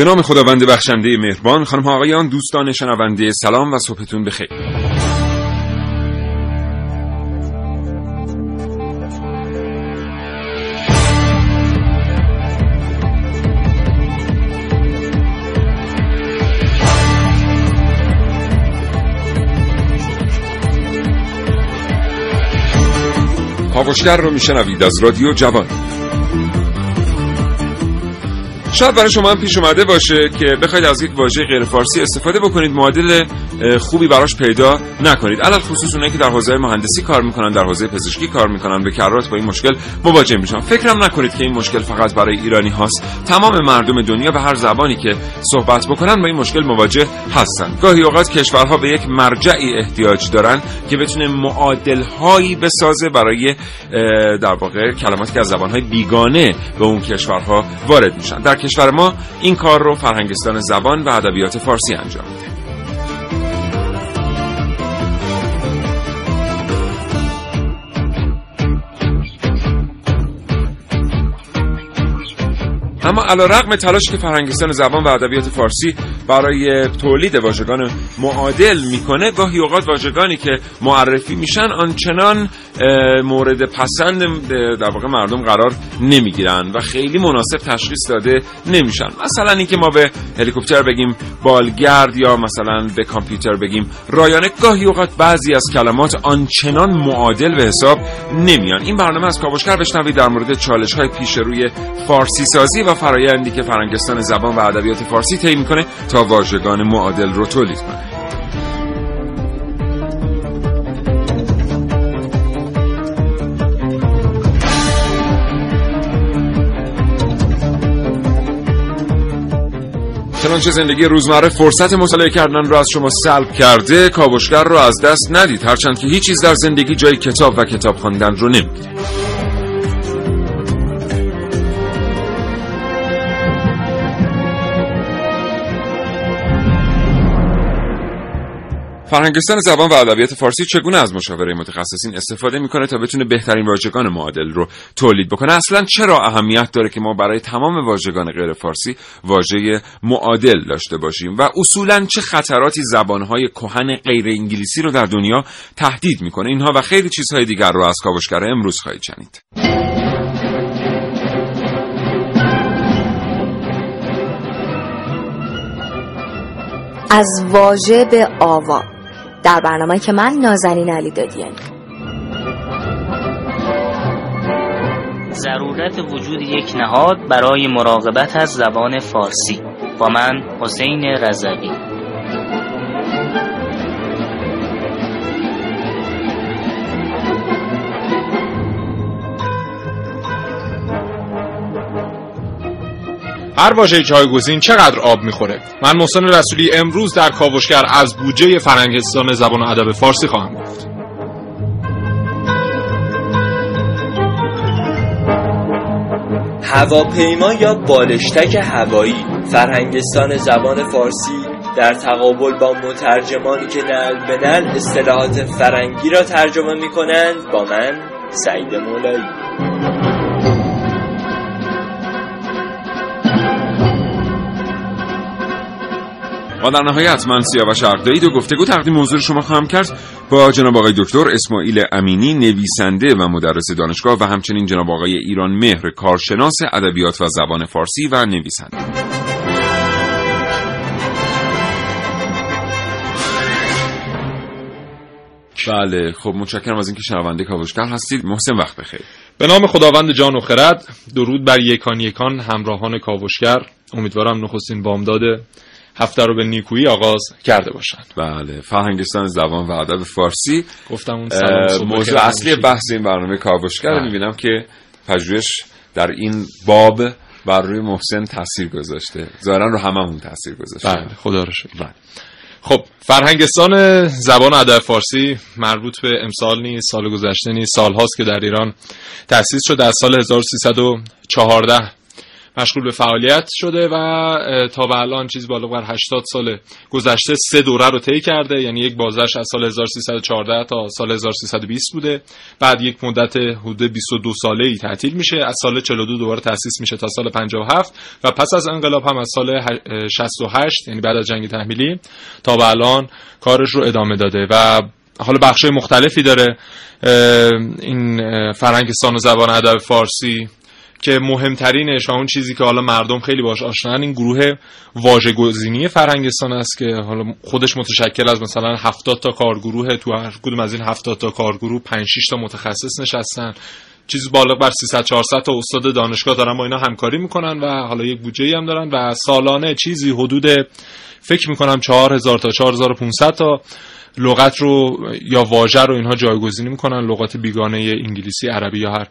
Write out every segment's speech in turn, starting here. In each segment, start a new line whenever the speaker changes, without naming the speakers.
به نام خداوند بخشنده مهربان خانم ها آقایان دوستان شنونده سلام و صبحتون بخیر. کاوشگر رو میشنوید از رادیو جوان. شاید برای شما هم پیش اومده باشه که بخواید از یک واژه غیر فارسی استفاده بکنید. معادل خوبی براش پیدا نکنید. علل خصوص اونایی که در حوزه مهندسی کار می‌کنن در حوزه پزشکی کار می‌کنن به کرات با این مشکل مواجه میشن. فکرم نکنید که این مشکل فقط برای ایرانی هاست. تمام مردم دنیا به هر زبانی که صحبت بکنن با این مشکل مواجه هستن. گاهی اوقات کشورها به یک مرجعی احتیاج دارن که بتونه معادل هایی بسازه برای در واقع کلماتی که از زبان های بیگانه به اون کشورها وارد میشن. در کشور ما این کار رو فرهنگستان زبان و ادبیات فارسی انجام میده. اما علا رقم تلاش که فرهنگستان زبان و ادبیات فارسی برای تولید واژگان معادل می‌کنه گاهی اوقات واژگانی که معرفی میشن آنچنان مورد پسند در واقع مردم قرار نمی‌گیرن و خیلی مناسب تشخیص داده نمیشن. مثلا اینکه ما به هلیکوپتر بگیم بالگرد یا مثلا به کامپیوتر بگیم رایانه گاهی اوقات بعضی از کلمات آنچنان معادل به حساب نمیان. این برنامه از کاوشگر بشنوید در مورد چالش های پیش روی فارسی سازی و فرایندی که فرنگستان زبان و ادبیات فارسی طی می‌کنه. تا واژگان معادل رو تولید کنه. چنانچه زندگی روزمره فرصت مطالعه کردن رو از شما سلب کرده کاوشگر رو از دست ندید. هرچند که هیچ چیز در زندگی جای کتاب و کتاب خواندن رو نمی‌گیره فرهنگستان زبان و ادبیات فارسی چگونه از مشاوره متخصصین استفاده می‌کنه تا بتونه بهترین واژگان معادل رو تولید بکنه؟ اصلا چرا اهمیت داره که ما برای تمام واژگان غیر فارسی واژه معادل داشته باشیم؟ و اصولا چه خطراتی زبانهای کهن غیر انگلیسی رو در دنیا تهدید می‌کنه؟ اینها و خیلی چیزهای دیگر رو از کاوشگر امروز خواهید شنید.
از واژه به آوا. در برنامه که من نازنین علی دادیانی
ضرورت وجود یک نهاد برای مراقبت از زبان فارسی. با من حسین رزقی
هر واژه جایگزین چقدر آب می‌خوره؟ من محسن رسولی امروز در کاوشگر از بودجه فرنگستان زبان و ادب فارسی خواهم گفت.
هواپیما یا بالشتک هوایی؟ فرهنگستان زبان فارسی در تقابل با مترجمانی که نل به نل اصطلاحات فرنگی را ترجمه می کنند با من سعید مولایی.
و در نهایت من سیاوش عقدایی دو گفتگو تقدیم موضوع شما خواهم کرد. با جناب آقای دکتر اسماعیل امینی نویسنده و مدرس دانشگاه و همچنین جناب آقای ایران مهر کارشناس ادبیات و زبان فارسی و نویسنده. بله خب متشکرم از اینکه شنونده کاوشگر هستید. محسن وقت بخیر.
به نام خداوند جان و خرد درود بر یکان یکان همراهان کاوشگر. امیدوارم نخستین بامداد هفته رو به نیکویی آغاز کرده باشند
بله فرهنگستان زبان و ادب فارسی
گفتم اون
موضوع اصلی. بحث این برنامه کاوشگر
بله.
می‌بینم که پژوهش در این باب بر روی محسن تاثیر گذاشته ظاهرا رو هممون تاثیر گذاشته
بله خدا رو شکر بله. خب فرهنگستان زبان و ادب فارسی مربوط به امسال نیست سال گذشته نیست سال هاست که در ایران تأسیس شده از سال 1314 مشغول به فعالیت شده و تا به الان چیز بالا بر 80 سال گذشته سه دوره رو طی کرده. یعنی یک بازش از سال 1314 تا سال 1320 بوده. بعد یک مدت حدود 22 ساله ای تعطیل میشه. از سال 42 دوباره تأسیس میشه تا سال 57 و پس از انقلاب هم از سال 68 یعنی بعد از جنگ تحمیلی تا به الان کارش رو ادامه داده. و حالا بخش مختلفی داره. این فرهنگستان و زبان ادب فارسی که مهمترینش اون چیزی که حالا مردم خیلی باش آشنان این گروه واژه گزینی فرهنگستان است که حالا خودش متشکل از مثلا 70 تا کارگروه تو هر کدوم از این 70 تا کارگروه 5 6 تا متخصص نشستن. چیز بالغ بر 300 400 تا استاد دانشگاه دارن با اینا همکاری می‌کنن و حالا یک بودجه هم دارن و سالانه چیزی حدود فکر می‌کنم 4000 تا 4500 تا لغت رو یا واژه رو اینها جایگزینی می‌کنن لغات بیگانه انگلیسی عربی یا هر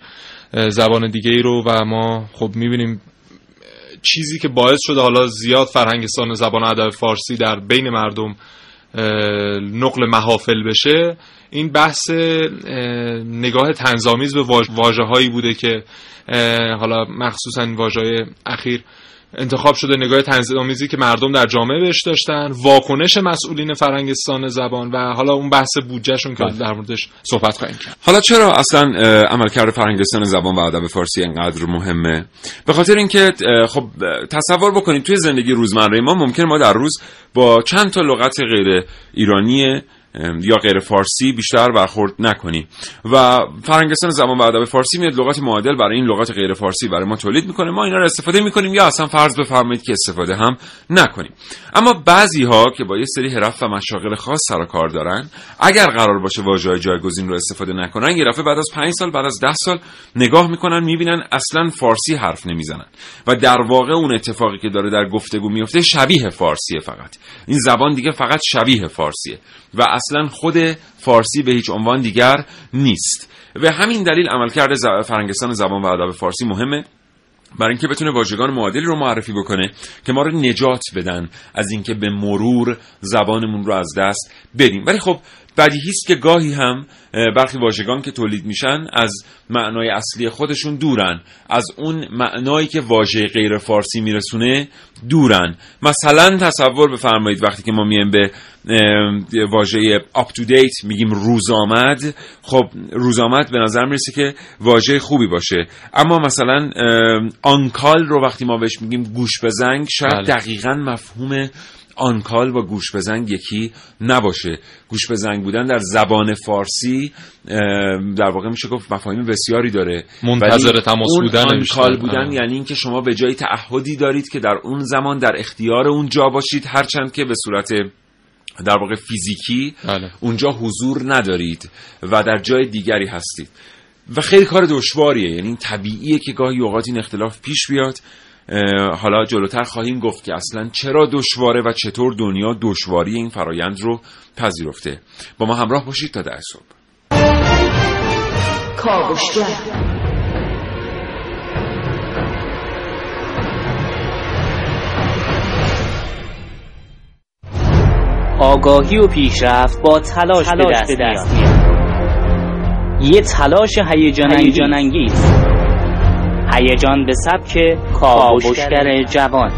زبان دیگه ای رو و ما خب می‌بینیم چیزی که باعث شده حالا زیاد فرهنگستان زبان ادب فارسی در بین مردم نقل محافل بشه. این بحث نگاه تنظامیز به واژه هایی بوده که حالا مخصوصا واژه اخیر انتخاب شده نگاه تنظیم‌آمیزی که مردم در جامعه بهش داشتن واکنش مسئولین فرنگستان زبان و حالا اون بحث بودجهشون که بله. در موردش صحبت خواهیم کرد
حالا چرا اصلا عملکرد فرهنگستان زبان و ادب فارسی انقدر مهمه به خاطر اینکه خب تصور بکنید توی زندگی روزمره ما ممکن ما در روز با چند تا لغت غیر ایرانی یا غیر فارسی بیشتر برخورد نکنیم و فرنگستان زبان و ادب فارسی میاد لغات معادل برای این لغات غیر فارسی برای ما تولید می‌کنه. ما اینا رو استفاده می‌کنیم یا اصلا فرض بفرمایید که استفاده هم نکنیم. اما بعضی ها که با یه سری حرف و مشاغل خاص سر و کار دارن اگر قرار باشه واژه جایگزین رو استفاده نکنن یه بعد از 5 سال بعد از 10 سال نگاه می‌کنن می‌بینن اصلا فارسی حرف نمی‌زنن. و در واقع اون اتفاقی که داره در گفتگو میفته شبیه فارسیه فقط. این زبان دیگه فقط شبیه فارسیه. و اصلا خود فارسی به هیچ عنوان دیگر نیست. و همین دلیل عملکرد فرنگستان زبان و ادب فارسی مهمه. برای اینکه بتونه واژگان معادلی رو معرفی بکنه که ما رو نجات بدن از اینکه به مرور زبانمون رو از دست بدیم. ولی خب بدیهی است که گاهی هم برخی واژگان که تولید میشن از معنای اصلی خودشون دورن. از اون معنایی که واژه غیر فارسی میرسونه دورن. مثلا تصور بفرمایید وقتی که ما میایم به واژه up to date میگیم روزآمد خب روزآمد به نظر می‌رسه که واژه خوبی باشه. اما مثلا on call رو وقتی ما بهش میگیم گوش بزنگ شاید بله. دقیقا مفهوم on call و گوش بزنگ یکی نباشه. گوش بزنگ بودن در زبان فارسی در واقع میشه گفت مفاهیم بسیاری داره.
منتظر تماس بودن
آنکال بودن یعنی اینکه شما به جای تعهدی دارید که در اون زمان در اختیار اون جا باشید هرچند که به صورت در واقع فیزیکی بله. اونجا حضور ندارید و در جای دیگری هستید. و خیلی کار دشواریه. یعنی طبیعیه که گاهی اوقات این اختلاف پیش بیاد. حالا جلوتر خواهیم گفت که اصلا چرا دشواره و چطور دنیا دشواری این فرایند رو پذیرفته. با ما همراه باشید تا در صبح.
آگاهی و پیشرفت با تلاش, تلاش به دست, میاد. یه تلاش هیجان انگیز هیجان به سبک کاوشگر جوان.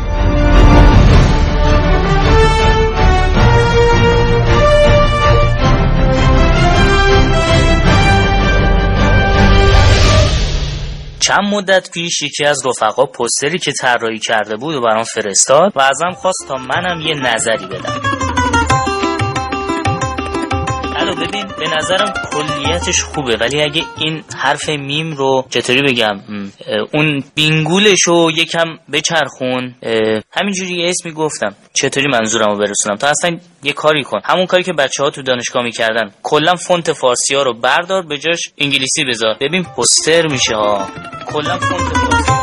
چند مدت پیش یکی از رفقا پستری که طراحی کرده بود و برام فرستاد و ازم خواست تا منم یه نظری بدم. نظرم کلیتش خوبه ولی اگه این حرف میم رو چطوری بگم؟ اون بینگولش رو یکم بچرخون. همینجوری یه اسمی گفتم چطوری منظورم رو برسونم؟ تا اصلا یه کاری کن. همون کاری که بچه ها تو دانشگاه می‌کردن کلا فونت فارسی ها رو بردار به جاش انگلیسی بذار. ببین پوستر میشه ها. کلا فونت فارسی.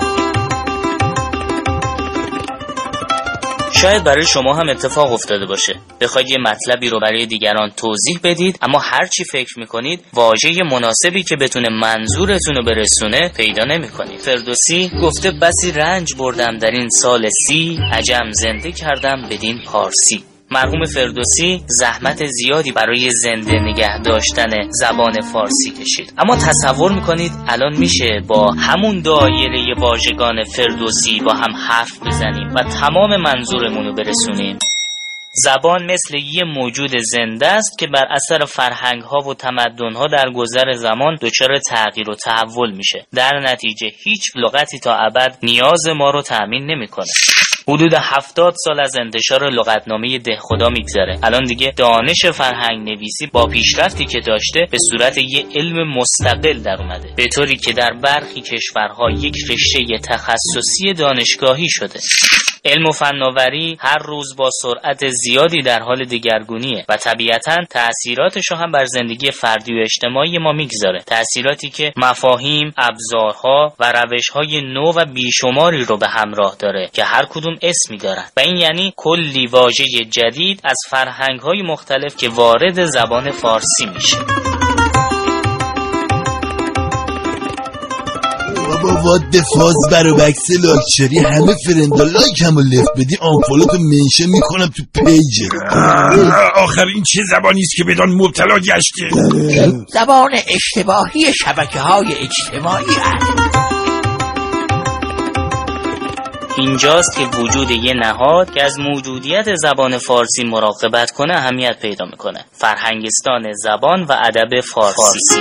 شاید برای شما هم اتفاق افتاده باشه. بخواید یه مطلبی رو برای دیگران توضیح بدید اما هرچی فکر می‌کنید واژه مناسبی که بتونه منظورتون رو برسونه پیدا نمی‌کنید. فردوسی گفته بسی رنج بردم در این سال سی عجم زنده کردم بدین پارسی. مرحوم فردوسی زحمت زیادی برای زنده نگه داشتن زبان فارسی کشید. اما تصور می‌کنید الان میشه با همون دایره واژگان فردوسی با هم حرف بزنیم و تمام منظورمون رو برسونیم. زبان مثل یه موجود زنده است که بر اثر فرهنگ ها و تمدن ها در گذر زمان دچار تغییر و تحول میشه. در نتیجه هیچ لغتی تا ابد نیاز ما رو تأمین نمی‌کنه. حدود هفتاد سال از انتشار لغتنامه ده خدا میگذره. الان دیگه دانش فرهنگ نویسی با پیشرفتی که داشته به صورت یه علم مستقل در اومده. به طوری که در برخی کشورها یک رشته تخصصی دانشگاهی شده. علم و فناوری هر روز با سرعت زیادی در حال دگرگونیه و طبیعتا تأثیراتش هم بر زندگی فردی و اجتماعی ما می‌گذاره. تأثیراتی که مفاهیم، ابزارها و روشهای نو و بیشماری رو به همراه داره که هر کدوم اسمی دارن. و این یعنی کلی واژه جدید از فرهنگهای مختلف که وارد زبان فارسی میشه.
بابا واد فاز برو بکس لاکچری همه فرندا لایک همو لفت بدی آنفالوتو منشه می‌کنم تو پیجه
آخر این چه زبانی است که بدان مبتلا گشته؟
زبان اشتباهی شبکه های اجتماعی است
اینجاست که وجود یه نهاد که از موجودیت زبان فارسی مراقبت کنه اهمیت پیدا می‌کنه. فرهنگستان زبان و ادب فارسی.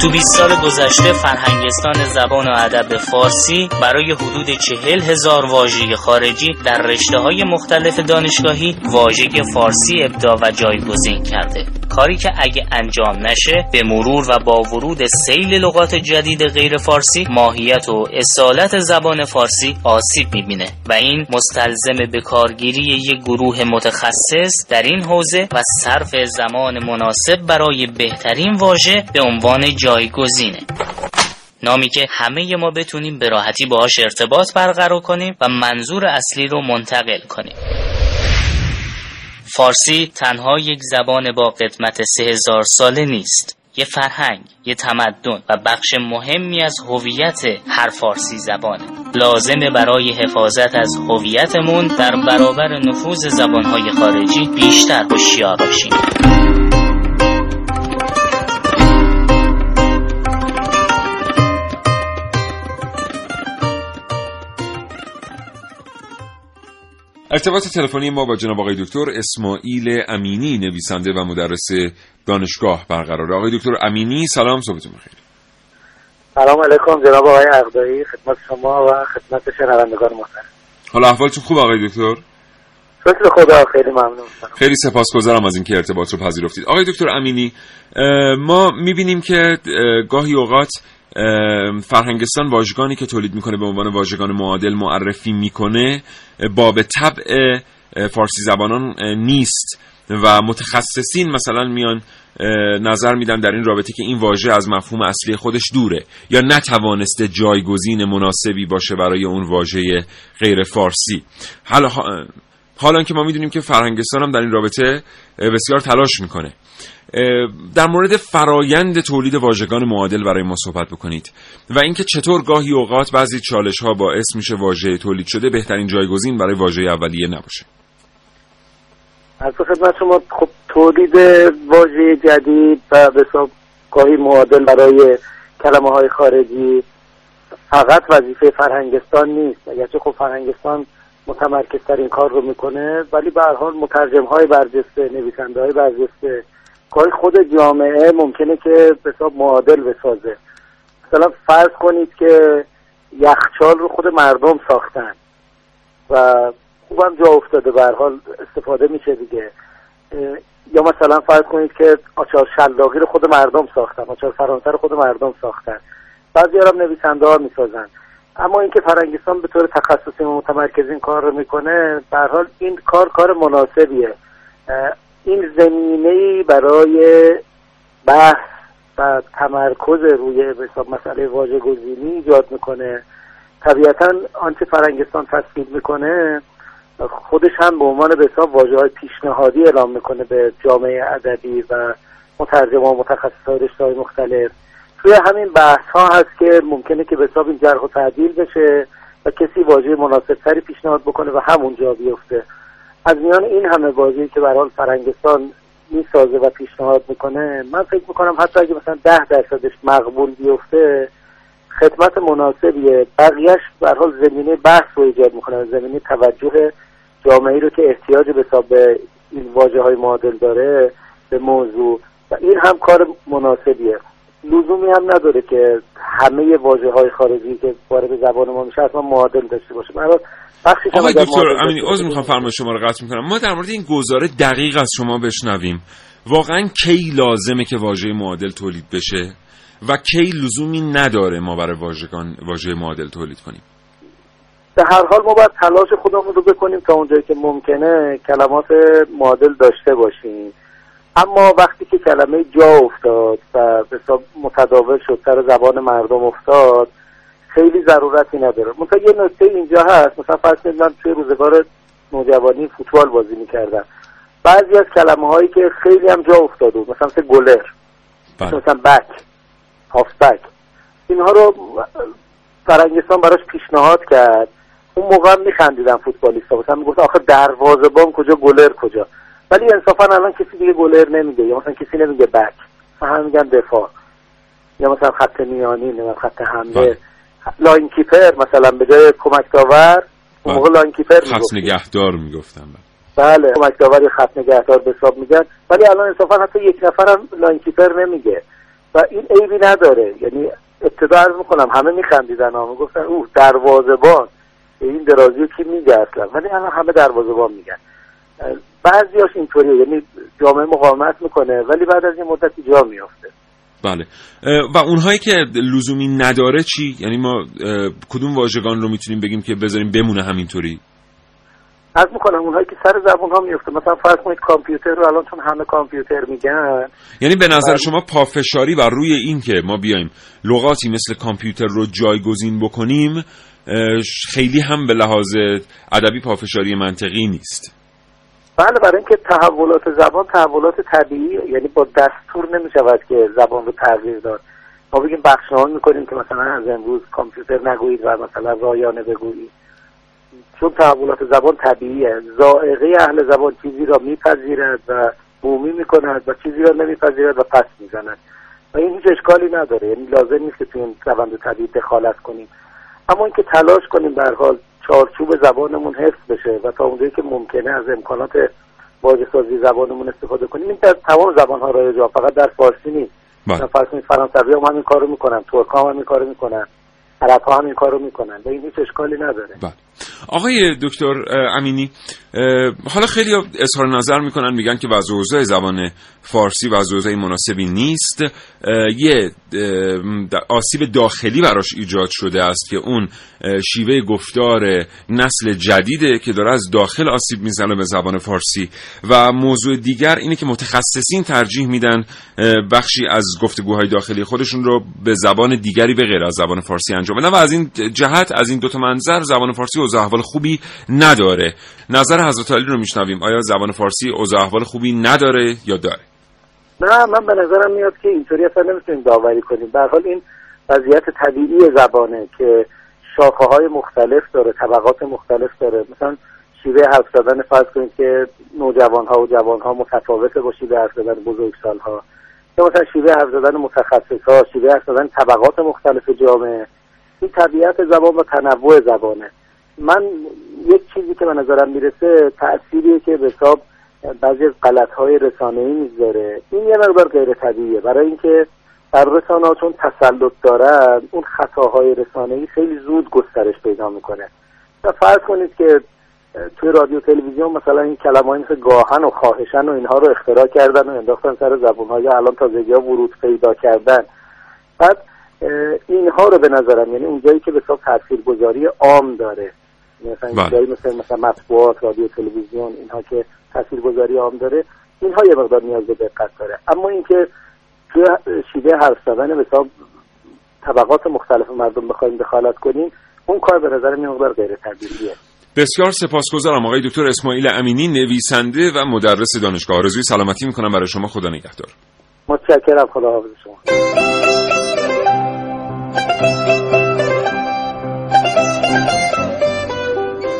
تو 20 سال گذشته فرهنگستان زبان و ادب فارسی برای حدود چهل هزار واژه خارجی در رشته های مختلف دانشگاهی واژه فارسی ابدا و جایگزین کرده. کاری که اگه انجام نشه به مرور و با ورود سیل لغات جدید غیر فارسی ماهیت و اصالت زبان فارسی آسیب می‌بینه. و این مستلزم به کارگیری یک گروه متخصص در این حوزه و صرف زمان مناسب برای بهترین واژه به عنوان جایگزینه. نامی که همه ما بتونیم به راحتی باهاش ارتباط برقرار کنیم و منظور اصلی رو منتقل کنیم. فارسی تنها یک زبان با قدمت سه هزار ساله نیست. یه فرهنگ، یه تمدن و بخش مهمی از هویت هر فارسی زبانه. لازمه برای حفاظت از هویتمون در برابر نفوذ زبانهای خارجی بیشتر هوشیار باشیم.
ارتباط تلفنی ما با جناب آقای دکتر اسماعیل امینی نویسنده و مدرس دانشگاه برقرار آقای دکتر امینی سلام صبحتون بخیر.
سلام علیکم جناب آقای اقدایی خدمت شما و خدمت شنوندگان محترم.
حالا احوالتون خوب آقای دکتر؟
شکر خدا خیلی ممنون.
خیلی سپاسگزارم از اینکه ارتباط رو پذیرفتید. آقای دکتر امینی ما می‌بینیم که گاهی اوقات فرهنگستان واژگانی که تولید می‌کنه به عنوان واژگان معادل معرفی می‌کنه با به طبع فارسی زبانان نیست و متخصصین مثلا میان نظر میدن در این رابطه که این واژه از مفهوم اصلی خودش دوره یا نتوانسته جایگزین مناسبی باشه برای اون واژه غیر فارسی. حالا حالا که ما می‌دونیم که فرهنگستان هم در این رابطه بسیار تلاش می‌کنه. در مورد فرایند تولید واژگان معادل برای ما صحبت بکنید. و اینکه چطور گاهی اوقات بعضی چالش ها باعث میشه واژه تولید شده بهترین جایگزین برای واژه اولیه نباشه.
از خدمت شما خب تولید واژه جدید و به گاهی معادل برای کلمه های خارجی فقط وظیفه فرهنگستان نیست. اگرچه خب فرهنگستان متمرکز این کار رو می‌کنه ولی به هر حال مترجم های برجسته نویسنده های برجسته گاهی خود جامعه ممکنه که به حساب معادل بسازه. مثلا فرض کنید که یخچال رو خود مردم ساختن و خوبم جا افتاده به حال استفاده میشه دیگه. یا مثلا فرض کنید که آچار شلاقی رو خود مردم ساختن آچار فرانسه رو خود مردم ساختن. بعضی هم نویسنده ها می‌سازن. اما اینکه فرنگستان به طور تخصصی متمرکز این کار رو می‌کنه به حال این کار کار مناسبیه. این زمینه برای بحث و تمرکز روی حساب مسئله واژه گزینی ایجاد می‌کنه. طبیعتا آنچه فرنگستان تصویر می‌کنه خودش هم به عنوان به حساب واژه های پیشنهادی اعلام می‌کنه به جامعه ادبی و مترجم و متخصص های مختلف. توی همین بحث ها هست که ممکنه که به حساب این جرح و تعدیل بشه و کسی واژه مناسب تری پیشنهاد بکنه و همونجا بیفته. از میان این همه واژه‌ای که برحال فرنگستان می‌سازه و پیشنهاد می‌کنه من فکر می‌کنم حتی اگه مثلا ده درصدش مقبول بیفته خدمت مناسبیه. بقیهش به حال زمینه بحث رو ایجاد می‌کنه زمینه توجه جامعه رو که احتیاج به حساب این واجه های معادل داره به موضوع. و این هم کار مناسبیه. لزومی هم نداره که همه واجه های خارجی که وارد زبان ما میشه اصلا معادل داشته باشه. برای بخشی
آقای دکتر امینی عذر می‌خوام فرمایش شما رو قطع می‌کنم. ما در مورد این گزاره دقیق از شما بشنویم. واقعا کی لازمه که واژه معادل تولید بشه؟ و کی لزومی نداره ما برای واژگان واژه معادل تولید کنیم؟
به هر حال ما باید تلاش خودمون رو بکنیم تا اونجایی که ممکنه کلمات معادل داشته باشیم. اما وقتی که کلمه جا افتاد و به متداول شد سر زبان مردم افتاد خیلی ضرورتی نداره. مثلا یه نکته اینجا هست مثلا فرض من توی روزگار نوجوانی فوتبال بازی می‌کردم. بعضی از کلمه هایی که خیلی هم جا افتاد مثلا مثل گلر بله. مثلا بک هافبک اینها رو فرنگستان براش پیشنهاد کرد. اون موقع هم میخندیدن فوتبالیستا مثلا می‌گفت آخه دروازه‌بان کجا گلر کجا؟ ولی انصافا الان کسی دیگه گلر نمیگه یا مثلا کسی نمیگه بک. هم میگن دفاع. یا مثلا خط میانی یا خط حمله. بله. line keeper مثلا به جای کمک داور اون موقع line keeper
خط نگهدار می‌گفتن
بله. کمک داور یا خط نگهدار به حساب میگن. ولی الان انصافا حتی یک نفرم line keeper نمیگه. و این عیبی نداره. یعنی ابتدا عرض می‌کنم همه میخندیدن ها می‌گفتن اوه دروازبان این درازی کی میگه اصلا؟ ولی الان همه دروازبان میگن. بعضیاش اینطوریه یعنی جامعه مقاومت می‌کنه ولی بعد از این مدتی جا میافته.
بله. و اونهایی که لزومی نداره چی؟ یعنی ما کدوم واژگان رو می‌تونیم بگیم که بذاریم بمونه همینطوری؟
از می‌کنم اونهایی که سر زبون ها میفته مثلا فرض کنید کامپیوتر رو الان چون همه کامپیوتر میگن.
یعنی به نظر بله. شما پافشاری و روی این که ما بیایم لغاتی مثل کامپیوتر رو جایگزین بکنیم خیلی هم به لحاظ ادبی پافشاری منطقی نیست.
بله برای اینکه تحولات زبان تحولات طبیعی یعنی با دستور نمی شود که زبان رو تغییر داد. ما بگیم بخشنامه می‌کنیم که مثلا از امروز کامپیوتر نگویید و مثلا رایانه بگویید. چون تحولات زبان طبیعیه. زائقه اهل زبان چیزی را میپذیرد و بومی می‌کند و چیزی را نمیپذیرد و پس می‌زند. و این هیچ اشکالی نداره. یعنی لازم نیست که تو این روند طبیعی دخالت کنیم. اما اینکه تلاش کنیم به حال چارچوب زبانمون حفظ بشه و تا اونجایی که ممکنه از امکانات واژه سازی زبانمون استفاده کنیم. این در تمام زبان ها رایج فقط در فارسی نیست. بله. فرانسوی فرانسوی هم همین کارو می‌کنن ترک هم همین کارو می‌کنن. عرب ها هم این کارو می‌کنن. و این هیچ اشکالی نداره.
بله. آقای دکتر امینی حالا خیلی اظهار نظر می‌کنن میگن که وضع زبان فارسی وضع مناسبی نیست. یه آسیب داخلی براش ایجاد شده است که اون شیوه گفتار نسل جدیده که داره از داخل آسیب می‌زنه به زبان فارسی. و موضوع دیگر اینه که متخصصین ترجیح میدن بخشی از گفتگوهای داخلی خودشون رو به زبان دیگری به غیر از زبان فارسی انجام بدن و از این جهت از این دو تا منظر زبان فارسی اوضاع احوال خوبی نداره. نظر حضرت علی رو میشنویم. آیا زبان فارسی اوضاع احوال خوبی نداره یا داره؟
نه من به نظرم میاد که اینطوری اصلا نمی‌تونیم داوری کنیم. به حال این وضعیت طبیعی زبانه که شاخه های مختلف داره طبقات مختلف داره. مثلا شیوه حرف زدن فرض کنید که نوجوان ها و جوان ها متفاوته با شیوه حرف زدن بزرگ سال ها یا مثلا شیوه حرف زدن متخصص ها شیوه حرف زدن طبقات مختلف جامعه. این طبیعت زبان و تنوع زبانه. من یک چیزی که به نظرم می‌رسه تأثیریه که به حساب بعضی از غلط های رسانه ای می‌ذاره این یه مقدار غیر طبیعیه. برای اینکه در رسانه چون تسلط دارن اون خطاهای رسانه ای خیلی زود گسترش پیدا می‌کنه. و فرض کنید که توی رادیو تلویزیون مثلا این کلمه مثل گاهن و خواهشن و اینها رو اختراع کردن و انداختن سر زبون ها یا الان تازگی ها ورود پیدا کردن. بعد اینها رو به نظرم یعنی اونجایی که به حساب تاثیرگذاری عام داره. مثلا بله. جایی مثل مثلا مطبوعات رادیو تلویزیون اینها که تاثیرگذاری عام داره اینها یه مقدار نیاز به دقت داره. اما اینکه توی شیوه حرف زدن به طبقات مختلف مردم بخوایم دخالت کنیم اون کار به نظر من مقدار غیر طبیعیه
بسیار سپاسگزارم آقای دکتر اسماعیل امینی نویسنده و مدرس دانشگاه آرزوی. سلامتی می‌کنم برای شما. خدا نگهدار.
متشکرم. خدا حافظ شما.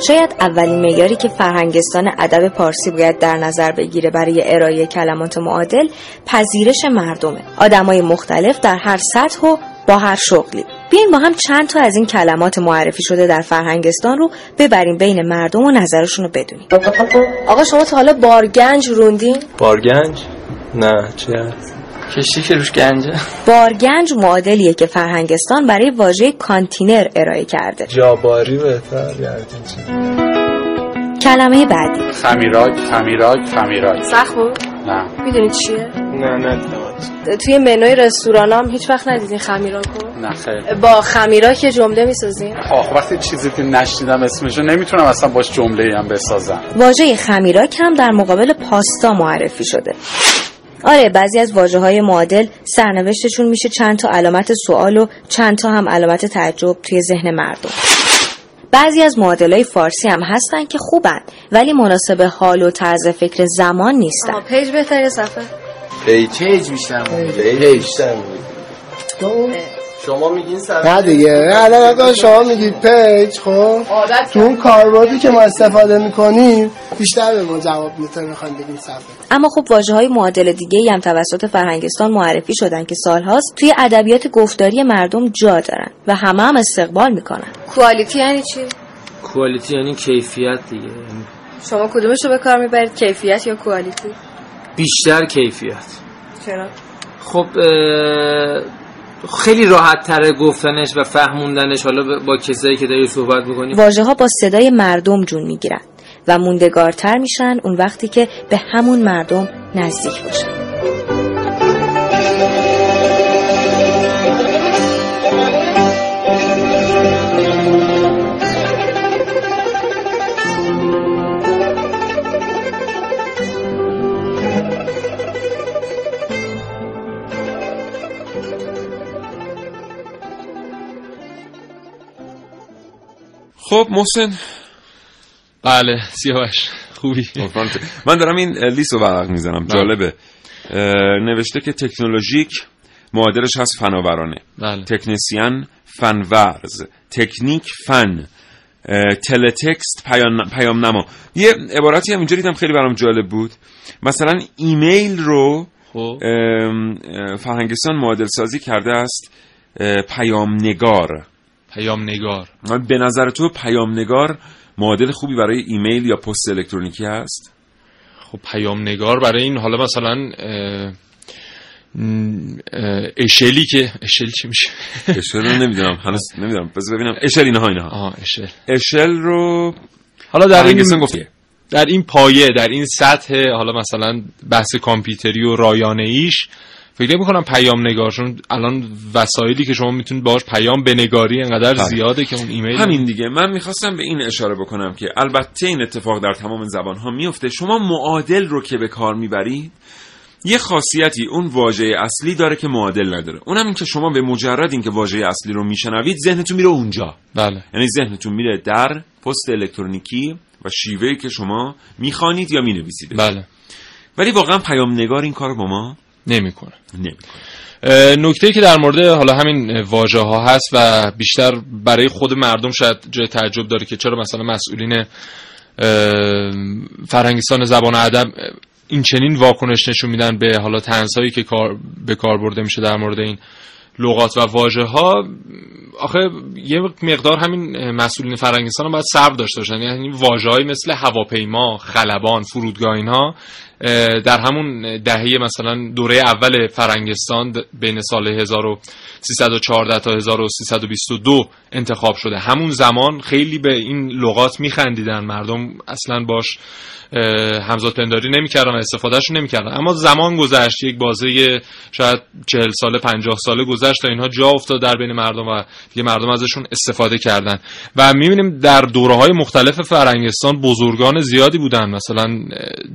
شاید اولین معیاری که فرهنگستان ادب پارسی باید در نظر بگیره برای ارائه کلمات معادل پذیرش مردمه آدمای مختلف در هر سطح و با هر شغلی بیاین با هم چند تا از این کلمات معرفی شده در فرهنگستان رو ببریم بین مردم و نظرشون رو بدونیم آقا شما تا حالا بارگنج روندین؟
بارگنج؟ نه چی هست؟
کشتی که روش گنجه.
بارگنج معادلیه که فرهنگستان برای واژه کانتینر ارائه کرده.
جاباری بهتر یعنی
کلمه بعدی
خمیراک خمیراک خمیراک
سخمو؟
نه.
می‌دونید چیه؟
نه نه
توی منوی رستوران هم هیچ وقت ندیدین خمیراکو؟
نه خیر.
با خمیراک یه جمله می‌سازین؟
آخ وقتی چیزی که نشنیدم اسمشو نمی‌تونم اصلا باش جمله هم بسازم.
واژه خمیراک هم در مقابل پاستا معرفی شده. آره بعضی از واجه های معادل سرنوشتشون میشه چند تا علامت سوال و چند تا هم علامت تعجب توی ذهن مردم. بعضی از معادل های فارسی هم هستن که خوبن ولی مناسب حال و طرز فکر زمان نیستن.
آها page بهتره صفحه.
page
page بیشتر
page. بیشتر شما میگین
نه دیگه الان شما میگید page خب تو اون کاربردی که ما استفاده می‌کنیم بیشتر به ما جواب می‌تونه می‌خوایم بگیم صفحه
اما خب واژه های معادل دیگه هم توسط فرهنگستان معرفی شدن که سالهاست توی ادبیات گفتاری مردم جا دارن و همه هم استقبال می‌کنن
quality یعنی چی؟
کوالیتی یعنی کیفیت دیگه
شما کدومش رو به کار می‌برید کیفیت یا کوالیتی؟
بیشتر کیفیت
چرا؟
خب خیلی راحت تره گفتنش و فهموندنش. حالا با کسایی که داری صحبت می‌کنی.
واژه ها با صدای مردم جون می‌گیرن و موندگارتر میشن اون وقتی که به همون مردم نزدیک باشن.
خب محسن.
بله سیاوش. خوبی؟
من دارم این لیست رو ورق می‌زنم. جالبه. نوشته که تکنولوژیک معادلش هست فناورانه.
بله.
تکنسیان فنورز. تکنیک فن. تلتکست پیام, پیام نما یه عبارتی هم اینجا دیدم خیلی برام جالب بود. مثلا ایمیل رو
خب.
فرهنگستان معادل سازی کرده است پیام نگار
پیام نگار
به نظر تو پیام نگار معادل خوبی برای ایمیل یا پست الکترونیکی هست؟
خب پیام نگار برای این حالا مثلا اشلی که اشل چی میشه؟
اشل رو نمی‌دونم هنوز نمی‌دونم. بذار ببینم. اشل اینها اینها
آها اشل.
اشل رو
حالا در این در این پایه در این سطح حالا مثلا بحث کامپیوتری و رایانه ایش فکر می‌کنم پیام نگارشون الان وسایلی که شما می‌تونید باهاش پیام بنگاری انقدر
بله.
زیاده که اون ایمیل
همین دیگه. من می‌خواستم به این اشاره بکنم که البته این اتفاق در تمام زبان ها میفته شما معادل رو که به کار می‌برید یه خاصیتی اون واژه اصلی داره که معادل نداره. اونم این که شما به مجرد اینکه واژه اصلی رو میشنوید ذهنتون میره اونجا.
بله.
یعنی ذهنتون میره در پست الکترونیکی و شیوهی که شما می‌خوانید یا می‌نویسید.
بله.
ولی واقعا پیام نگار این کار با ما
نمی‌کنه.
نمی‌کنه.
نکته که در مورد حالا همین واژه ها هست و بیشتر برای خود مردم شاید جای تعجب داره که چرا مثلا مسئولین فرهنگستان زبان ادب این چنین واکنش نشون میدن به حالا تنزهایی که کار به کار برده میشه در مورد این لغات و واژه ها آخه یه مقدار همین مسئولین فرهنگستان هم باید صبر داشته باشن. یعنی واژه‌ای مثل هواپیما، خلبان، فرودگاه اینها در همون دهه مثلا دوره اول فرنگستان بین سال 1314 تا 1322 انتخاب شده. همون زمان خیلی به این لغات میخندیدن. مردم اصلا باش همزاد پنداری نمی‌کردن و استفادهشون نمی‌کردن. اما زمان گذشت یک بازه شاید 40 ساله 50 ساله گذشت تا اینها جا افتاد در بین مردم و دیگه مردم ازشون استفاده کردن. و می‌بینیم در دوره های مختلف فرنگستان بزرگان زیادی بودن. مثلا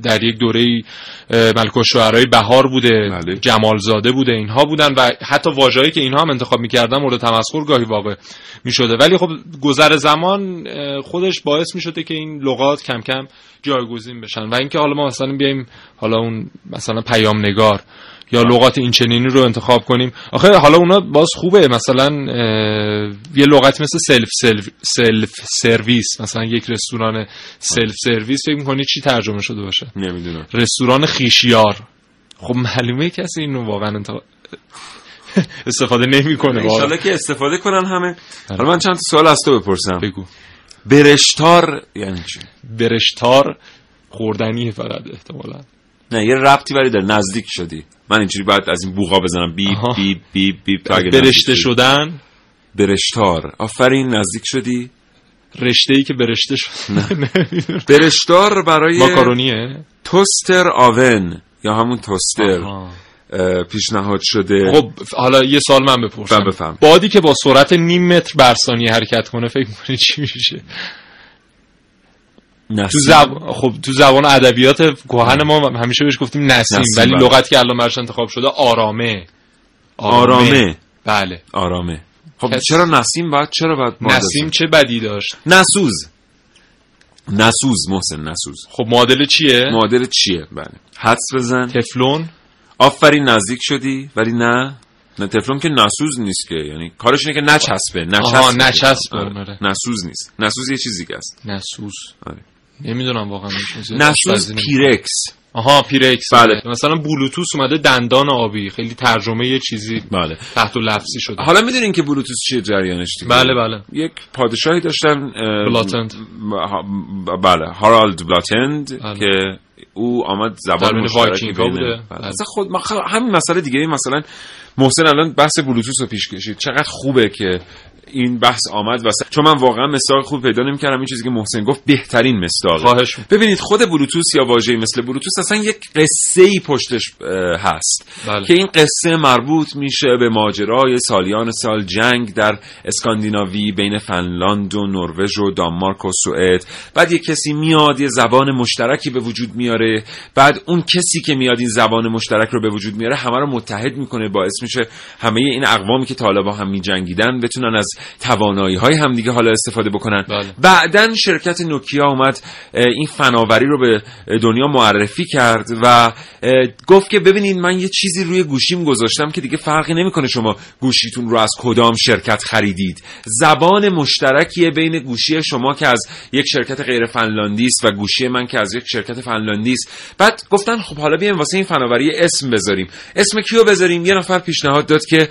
در یک دوره ملک الشعرای بهار بوده
بله.
جمالزاده بوده اینها بودن و حتی واژه‌ای که اینها هم انتخاب می‌کردن مورد تمسخر گاهی واقع می‌شده. ولی خب گذر زمان خودش باعث می‌شده که این لغات کم کم جایگزین بشن. و اینکه حالا ما مثلا بیایم حالا اون مثلا پیام نگار یا لغات این چنینی رو انتخاب کنیم. آخه حالا اونا باز خوبه. مثلا یه لغتی مثل سلف سلف سلف سرویس مثلا یک رستوران سلف سرویس فکر می‌کنی چی ترجمه شده باشه؟
نمی‌دونم.
رستوران خویشیار. خب معلومه کسی اینو واقعا انتخاب استفاده نمی‌کنه.
انشالله که استفاده کنن همه. حالا من چند تا سوال از تو بپرسم.
بگو.
برشتار یعنی چی؟
برشتار خوردنیه فقط احتمالا.
نه یه ربطی ولی داره نزدیک شدی. من اینجوری باید از این بوقا بزنم بیپ بیپ تا اگه
برشته. شدن؟
برشتار. آفرین نزدیک شدی؟
رشته ای که برشته شد.
برشتار برای
ماکارونیه؟
توستر آون یا همون توستر. پیشنهاد شده.
خب حالا یه سال من بپرسم.
بفهم.
بادی که با سرعت نیم متر بر ثانیه حرکت کنه فکر می‌کنی چی میشه؟ تو. زب... خب تو زبان ادبیات کهن ما همیشه بهش گفتیم نسیم,
نسیم،
ولی
بله.
لغتی که الان براش انتخاب شده آرامه.
آرامه.
بله.
آرامه. خب
کس-
چرا نسیم باید چرا معادل
نسیم؟ چه بدی داشت؟
نسوز. نسوز محسن نسوز.
خب معادل چیه؟
معادل چیه؟ بله. حدس بزن.
تفلون؟
آفرین نزدیک شدی. ولی نه. نه تفلون که نسوز نیست که. یعنی کارش اینه که نچسبه. نچسبه.
آها، نچسبه،
آره.
آره.
نسوز نیست. نسوز یه چیز دیگه است.
نسوز.
آره.
نمی‌دونم واقعا نمی-
پیرکس
آها پیرکس
بله.
مثلا بلوتوس اومده دندان آبی خیلی ترجمه یه چیزی
بله
تحت و لفظی شده
حالا می‌دونین که بلوتوث چیه جریانش دیگه
بله، بله.
یک پادشاهی داشتن
بلاتند.
بله هارالد بلاتند
بله.
که او آمد زبان مشترکی
بوده.
بله.
بله.
اصلا خود همین مسئله دیگه مثلا محسن الان بحث بلوتوث رو پیش کشید چقدر خوبه که این بحث آمد واسه چون من واقعا مصداق خوب پیدا نمی‌کردم این چیزی که محسن گفت بهترین مصداق
خواهش.
ببینید خود بلوتوث یا واژه‌ای مثل بلوتوث اصلا یک قصه ای پشتش هست
بله.
که این قصه مربوط میشه به ماجرای سالیان سال جنگ در اسکاندیناوی بین فنلاند و نروژ و دانمارک و سوئد بعد یه کسی میاد یه زبان مشترکی به وجود میاره بعد اون کسی که میاد این زبان مشترک رو به وجود میاره همه رو متحد می‌کنه باعث میشه همه این اقوامی که تا با هم میجنگیدن بتونن از توانایی های همدیگه حالا استفاده بکنن.
بله.
بعدا شرکت نوکیا اومد این فناوری رو به دنیا معرفی کرد و گفت که ببینید من یه چیزی روی گوشیم گذاشتم که دیگه فرقی نمی‌کنه شما گوشیتون رو از کدام شرکت خریدید. زبان مشترکیه بین گوشی شما که از یک شرکت غیر فنلاندی است و گوشی من که از یک شرکت فنلاندی است بعد گفتن خب حالا بیایم واسه این فناوری اسم بذاریم. اسم کیو بذاریم؟ یه نفر پیشنهاد داد که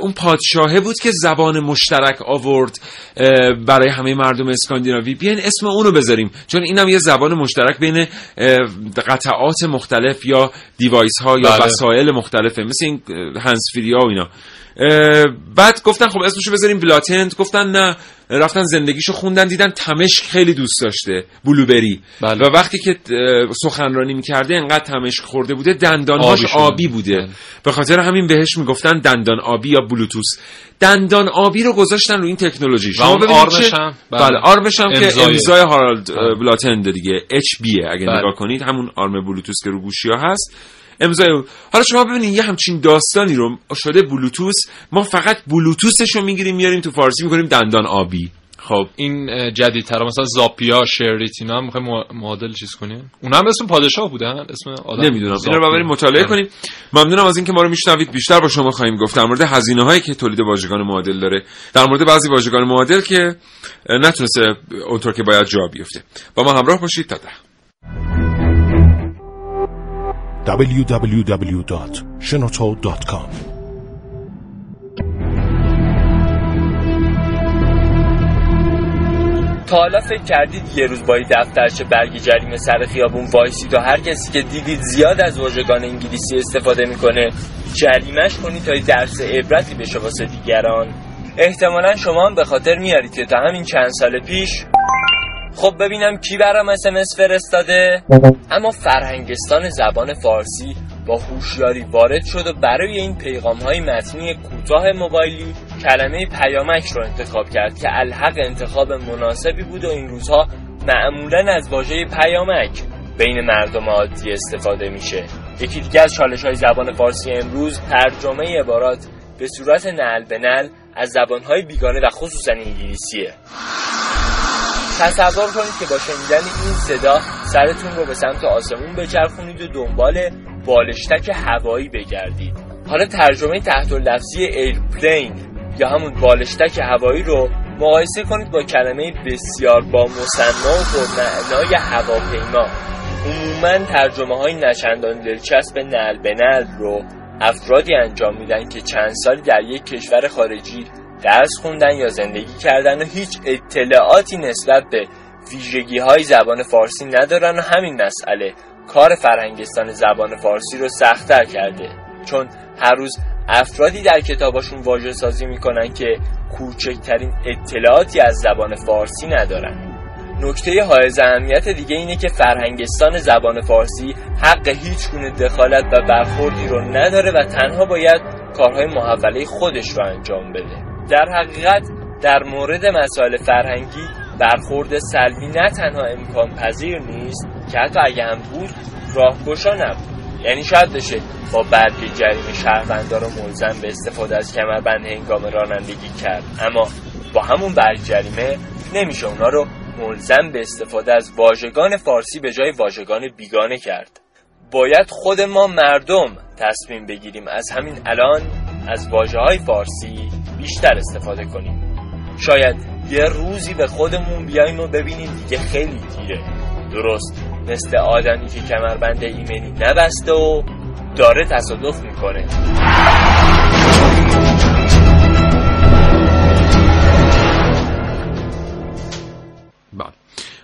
اون پادشاهه بود که زبان مشترک آورد اه، برای همه مردم اسکاندیناوی بیاین اسم اونو بذاریم چون اینم یه زبان مشترک بین قطعات مختلف یا دیوایس ها یا
بله.
وسایل مختلفه مثل این هنسفیری ها و اینا بعد گفتن خب اسمشو بذاریم بلاتنت گفتن نه رفتن زندگیشو خوندن دیدن تمشک خیلی دوست داشته بلوبری
بله.
و وقتی که سخنرانی می‌کرده انقدر تمشک خورده بوده دندانهاش
آبی.
بوده
بله.
به خاطر همین بهش می‌گفتن دندان آبی یا بلوتوس دندان آبی رو گذاشتن رو این تکنولوژی
اون
ببینید
آرمش
چه-
هم؟
بله,
بله.
آرمش هم که
امضای-
هارالد
بله.
بلاتند دیگه اچ بیه اگه
بله.
نگاه کنید همون آرم بلوتوس که رو گوشی ها هست امضای اون. حالا شما ببینید یه همچین داستانی رو شده بلوتوس ما فقط بلوتوسش رو می‌گیریم میاریم تو فارسی می‌کنیم دندان آبی. خب
این جدیدتر مثلا زاپیا شریت اینا هم می‌خوایم معادل چیز کنیم؟ اونا هم اسم پادشاه بودن؟ اسم آدم؟
نمی‌دونم.
زاپیا.
این رو بریم مطالعه. کنیم. ممنونم از اینکه ما رو میشنوید. بیشتر با شما خواهیم گفت در مورد هزینه هایی که تولید واژگان معادل داره. در مورد بعضی واژگان معادل که نتونسته اونطور که باید جا بیفته. با ما همراه باشید. تا ده.
www.shenoto.com
تا حالا فکر کردید یه روز با دفترچه برگی جریمه سر خیابون وایسید و هر کسی که دیدید زیاد از واژگان انگلیسی استفاده می‌کنه جریمش کنید تا درس عبرتی بشه واسه دیگران. احتمالا شما هم به خاطر میارید که تا همین چند سال پیش خب ببینم کی برام اسمس فرستاده. اما فرهنگستان زبان فارسی با هوشیاری وارد شد و برای این پیغام های متنی کوتاه موبایلی کلمه پیامک رو انتخاب کرد که الحق انتخاب مناسبی بود و این روزها معمولا از واژه پیامک بین مردم عادی استفاده میشه. یکی دیگه از چالش های زبان فارسی امروز ترجمه عبارات به صورت نعل به نعل از زبانهای بیگانه و خصوصا انگلیسیه. تصور کنید که با شنیدن این صدا سرتون رو به سمت آسمون بچرخونید و دنبال بالشتک هوایی بگردید. حالا ترجمه تحت لفظی airplane یا همون بالشتک هوایی رو مقایسه کنید با کلمه بسیار با مسما و پرمعنای هواپیما. عموما ترجمه های نچندان دلچسب نل به نل رو افرادی انجام میدن که چند سال در یک کشور خارجی درس خوندن یا زندگی کردن و هیچ اطلاعاتی نسبت به ویژگی های زبان فارسی ندارن و همین مسئله کار فرهنگستان زبان فارسی رو سختتر کرده. چون هر روز افرادی در کتاباشون واژه سازی می‌کنن که کوچکترین اطلاعاتی از زبان فارسی ندارن. نکته های اهمیت دیگه اینه که فرهنگستان زبان فارسی حق هیچ گونه دخالت و برخوردی رو نداره و تنها باید کارهای محوله خودش رو انجام بده. در حقیقت در مورد مسائل فرهنگی برخورد سلبی نه تنها امکان پذیر نیست که حتی اگه هم بود راهگشا نبود. یعنی شاید بشه با برگ جریمه شهروندا رو ملزم به استفاده از کمربند هنگام رانندگی کرد. اما با همون برگ جریمه نمیشه اونا رو ملزم به استفاده از واژگان فارسی به جای واژگان بیگانه کرد. باید خود ما مردم تصمیم بگیریم از همین الان از واجه های فارسی بیشتر استفاده کنیم. شاید یه روزی به خودمون بیایم و ببینیم دیگه خیلی دیره درست مثل آدمی که کمربند ایمنی نبسته و داره تصادف می‌کنه.
بله.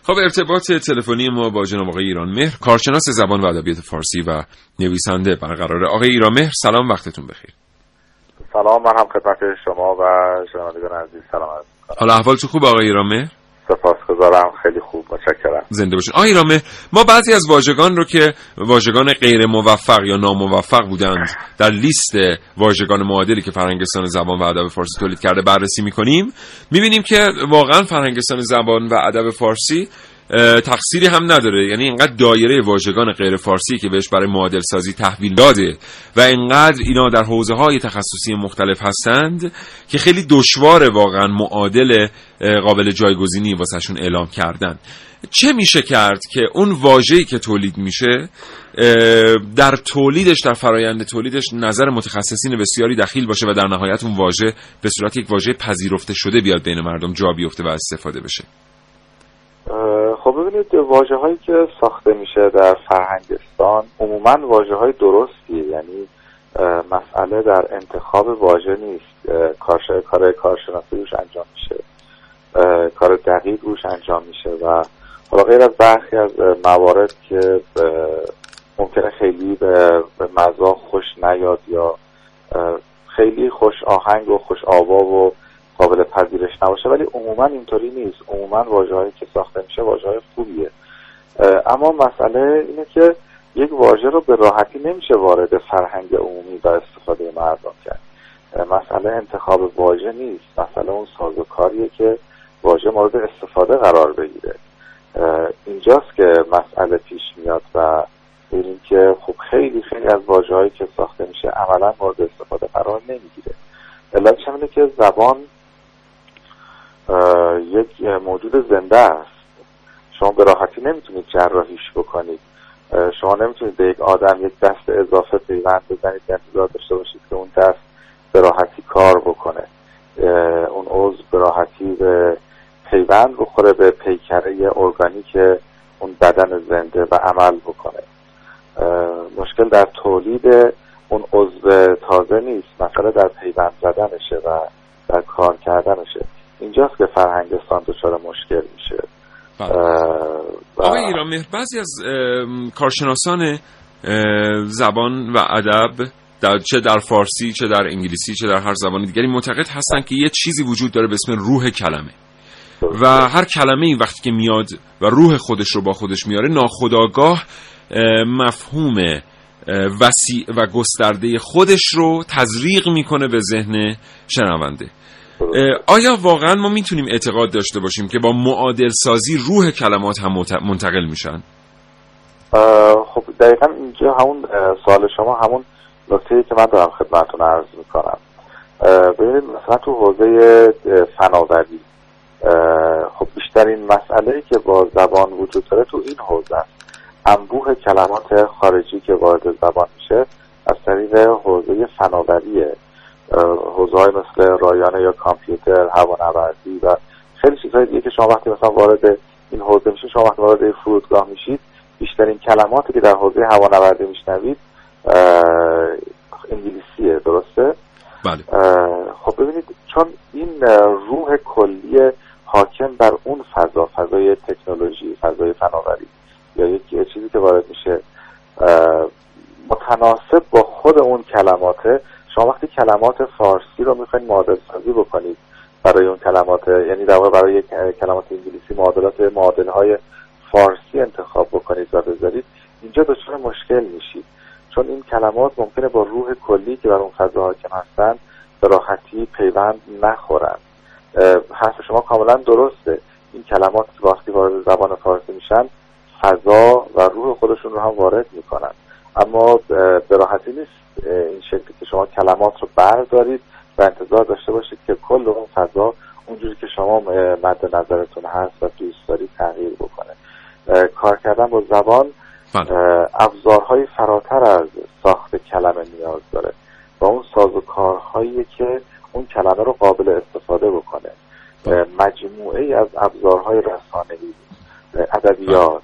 خب ارتباط تلفنی ما با جناب آقای ایران مهر کارشناس زبان و ادبیات فارسی و نویسنده برقراره. آقای ایران مهر سلام وقتتون بخیر.
سلام من هم خدمت شما و شنوندگان عزیز. سلام عرض
حالا احوالتون خوب آقای ایران مهر
سپاسگزارم. خیلی خوب. متشکرم.
زنده باشین. آقای ایران مهر ما بعضی از واژگان رو که واژگان غیر موفق یا ناموفق بودند در لیست واژگان معادلی که فرهنگستان زبان و ادب فارسی تولید کرده بررسی می‌کنیم می‌بینیم که واقعا فرهنگستان زبان و ادب فارسی تقصیری هم نداره. یعنی اینقدر دایره واژگان غیر فارسی که بهش برای معادل سازی تحویل داده و اینقدر اینا در حوزه های تخصصی مختلف هستند که خیلی دشوار واقعا معادل قابل جایگزینی واسهشون اعلام کردن. چه میشه کرد که اون واژه‌ای که تولید میشه در تولیدش در فرایند تولیدش نظر متخصصین بسیاری دخیل باشه و در نهایت اون واژه به صورت یک واژه پذیرفته شده بیاد بین مردم جا بیفته و استفاده بشه؟
خب ببینید واجه هایی که ساخته میشه در فرهنگستان عموما واجه های درستیه یعنی مسئله در انتخاب واژه نیست. کار کار کارشناسی روش انجام میشه. کار دقیق روش انجام میشه و حالا غیر از برخی از موارد که ممکنه خیلی به مذاق خوش نیاد یا خیلی خوش آهنگ و خوش آوا و قابل پذیرش نباشه ولی عموما اینطوری نیست. عموما واژه‌هایی که ساخته میشه واژه‌های خوبیه. اما مسئله اینه که یک واژه رو به راحتی نمیشه وارد فرهنگ عمومی و استفاده مردم کرد. مسئله انتخاب واژه نیست. مسئله اون سازوکاریه که واژه مورد استفاده قرار بگیره. اینجاست که مسئله پیش میاد و ببینیم که خب خیلی خیلی از واژه‌هایی که ساخته میشه عملا مورد استفاده قرار نمی‌گیره. علتش همینه که زبان یک موجود زنده است. شما به راحتی نمی‌تونید جراحیش بکنید. شما نمی‌تونید به یک آدم یک دست اضافه پیوند بزنید که انتظار داشته باشید که اون دست به راحتی کار بکنه. اون عضو به راحتی به پیوند بخوره به پیکره ارگانیک اون بدن زنده و عمل بکنه. مشکل در تولید اون عضو تازه نیست. مسئله در پیوند زدنشه و در کار کردنشه. اینجاست که فرهنگستان دچار مشکل میشه.
آقای ایران مهر بعضی از کارشناسان زبان و ادب در چه در فارسی چه در انگلیسی چه در هر زبان دیگری معتقد هستن که یه چیزی وجود داره به اسم روح کلمه. و هر کلمه این وقتی که میاد و روح خودش رو با خودش میاره ناخداگاه مفهوم وسیع و گسترده خودش رو تزریق می‌کنه به ذهن شنونده. آیا واقعا ما می‌تونیم اعتقاد داشته باشیم که با معادل سازی روح کلمات هم منتقل میشن؟
خب دقیقا اینجا همون سوال شما همون نکته که من دارم خدمتتون عرض می‌کنم. ببینید مثلا تو حوزه فناوری خب بیشترین مسئله ای که با زبان وجود داره تو این حوزه است. انبوه کلمات خارجی که وارد زبان میشه از طریق حوزه فناوریه. حوزه مثل رایانه یا کامپیوتر هوانوردی و خیلی چیزهای دیگه که شما وقتی مثلا وارد این حوزه میشه شما وقتی وارد فرودگاه میشید بیشترین کلماتی که در حوزه هوانوردی میشنوید انگلیسیه درسته؟
بله.
خب ببینید چون این روح کلی حاکم بر اون فضا فضای تکنولوژی فضای فناوری یا یک چیزی که وارد میشه متناسب با خود اون کلماته شما وقتی کلمات فارسی رو می‌خواین معادل سازی بکنید برای اون کلمات یعنی در واقع برای کلمات انگلیسی معادلات معادل های فارسی انتخاب بکنید و بذارید اینجا دچار مشکل میشید. چون این کلمات ممکنه با روح کلی که بر اون فضا حاکم هستن به راحتی پیوند نخورن. حرف شما کاملا درسته. این کلمات وقتی وارد زبان فارسی میشن فضا و روح خودشون رو هم وارد می‌کنن. اما به راحتی نیست. این شکلی که شما کلمات رو بردارید و انتظار داشته باشید که کل اون فضا اونجوری که شما مد نظرتون هست و دوست دارید تغییر بکنه. کار کردن با زبان ابزارهای فراتر از ساخت کلمه نیاز داره و اون ساز و کارهایی که اون کلمه رو قابل استفاده بکنه. مجموعه ای از ابزارهای رسانه‌ای ادبیات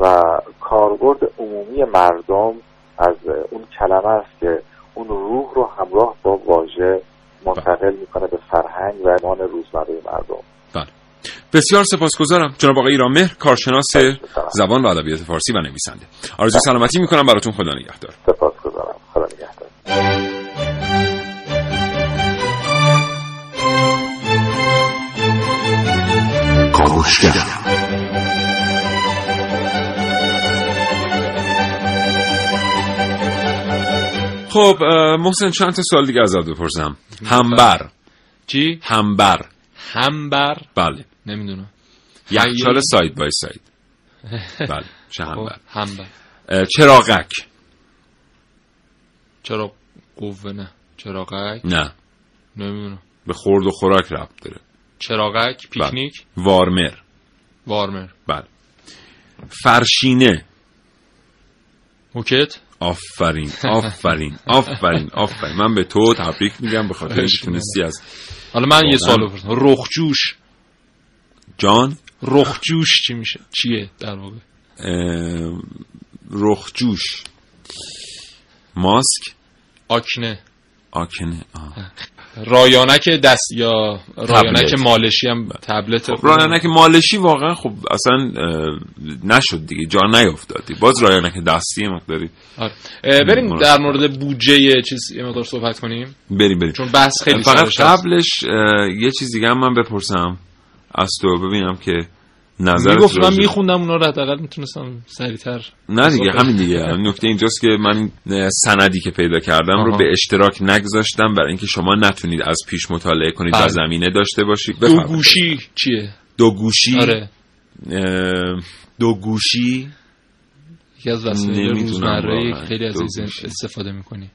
و کاربرد عمومی مردم از اون کلمه است که اون روح رو همراه با واژه منتقل می‌کنه به فرهنگ و ایمان روزمره مردم.
بله. بسیار سپاسگزارم. جناب آقای ایران مهر کارشناس زبان و ادبیات فارسی و نویسنده. آرزوی سلامتی می‌کنم. براتون خدا نگهدار.
سپاسگزارم. خدا نگهدار.
کاوشگر.
خب محسن چند تا سوال دیگه ازت بپرسم؟ همبر.
چی؟
همبر.
همبر؟
بله.
نمی‌دونم.
یخچال ساید بای ساید. بله. چه همبر؟
همبر.
چراغک.
چرا قوه نه؟ چراغک؟
نه.
نمی‌دونم.
به خورد و خوراک ربط داره.
چراغک؟ پیکنیک؟
بله. وارمر.
وارمر.
بله. فرشینه.
موکت؟
آفرین آفرین آفرین آفرین. من به تو تبریک میگم به خاطر اینکه تونستی از
حالا من یه سوال بپرسم. رخجوش.
جان؟
رخجوش چی میشه؟ چیه در واقع؟
رخجوش. ماسک؟
آکنه.
آکنه آه.
رایانک دست یا رایانک مالشی هم تبلت
خب رایانک مالشی واقعا خب اصلا نشد دیگه جا نیافتادی باز رایانک دستی مقداری.
آره. بریم در مورد بودجه چیز یه مقدار صحبت کنیم.
بریم بریم.
چون بحث خیلی
فقط قبلش یه چیز دیگه هم من بپرسم. از تو ببینم که نظر
می‌گفت من میخوندم اونا رو حداقل می‌تونستم سریعتر
نه دیگه همین دیگه. نکته اینجاست که من سندی که پیدا کردم آها. رو به اشتراک نگذاشتم برای اینکه شما نتونید از پیش مطالعه کنید و زمینه داشته باشید.
دو گوشی چیه؟
دو گوشی؟
آره.
دو گوشی؟
یکی از وسایل روزمره خیلی عزیز استفاده می‌کنی.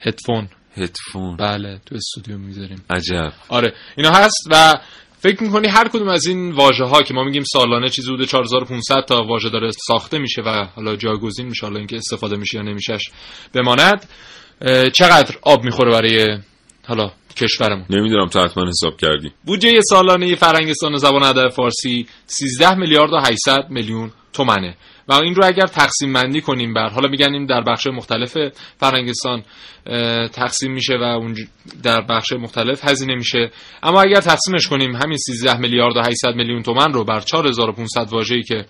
هدفون
هدفون
بله تو استودیو می‌ذاریم.
عجب.
آره. اینا هست و فکر می‌کنی هر کدوم از این واژه ها که ما میگیم سالانه چیزی حدود 4500 تا واژه داره ساخته میشه و حالا جایگزین میشه حالا اینکه استفاده میشه یا نمیشهش بماند چقدر آب می‌خوره برای حالا کشورمون؟
نمی‌دونم تو حتما حساب کردی.
بودجه سالانه فرهنگستان زبان ادب فارسی 13 میلیارد و 800 میلیون تومنه. و این رو اگر تقسیم بندی کنیم بر حالا میگن این در بخش مختلف فرهنگستان تقسیم میشه و در بخش مختلف هزینه میشه. اما اگر تقسیمش کنیم همین 13 میلیارد و 800 میلیون تومن رو بر 4500 واژه‌ای که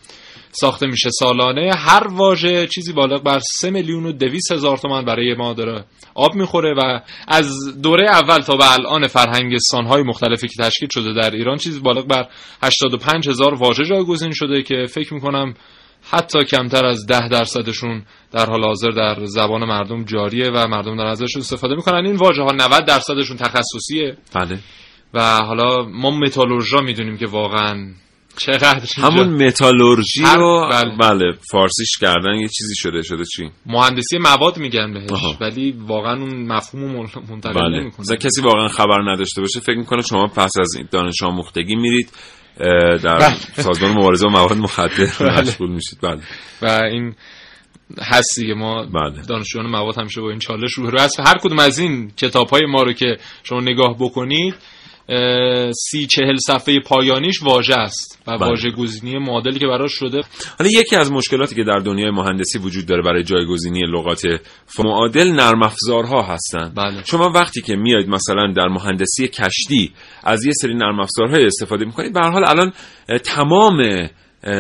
ساخته میشه سالانه هر واژه چیزی بالغ بر 3 میلیون و 200 هزار تومن برای ما داره آب می‌خوره و از دوره اول تا به الان فرهنگستان های مختلفی که تشکیل شده در ایران چیزی بالغ بر 85 هزار واژه جایگزین شده که فکر می‌کنم حتی کمتر از ده درصدشون در حال حاضر در زبان مردم جاریه و مردم در ازشون استفاده می‌کنن. این واژه ها 90 درصدشون تخصصیه.
بله.
و حالا ما متالورژا می‌دونیم که واقعا چقدر
همون متالورژی
هر-
رو
بله.
بله. فارسیش کردن یه چیزی شده شده چی؟
مهندسی مواد میگن بهش
آها.
ولی واقعا اون مفهوم منتقل
بله.
نمی‌کنه.
کسی واقعا خبر نداشته باشه. فکر می‌کنه شما پس از دانش آموختگی میرید. در
بله.
سازمان مبارزه با مواد مخدر
بله.
مشغول میشید بله
و این هست دیگه ما
بله.
دانشجویان مواد همیشه با این چالش روبرو هست هر کدوم از این کتاب های ما رو که شما نگاه بکنید سی چهل صفحه پایانیش واژه است و
بله.
واژه گزینی معادلی که براش شده
حالا یکی از مشکلاتی که در دنیای مهندسی وجود داره برای جایگزینی لغات معادل نرم افزارها هستن
بله.
شما وقتی که میاید مثلا در مهندسی کشتی از یه سری نرم افزارهای استفاده می‌کنید به هر حال الان تمام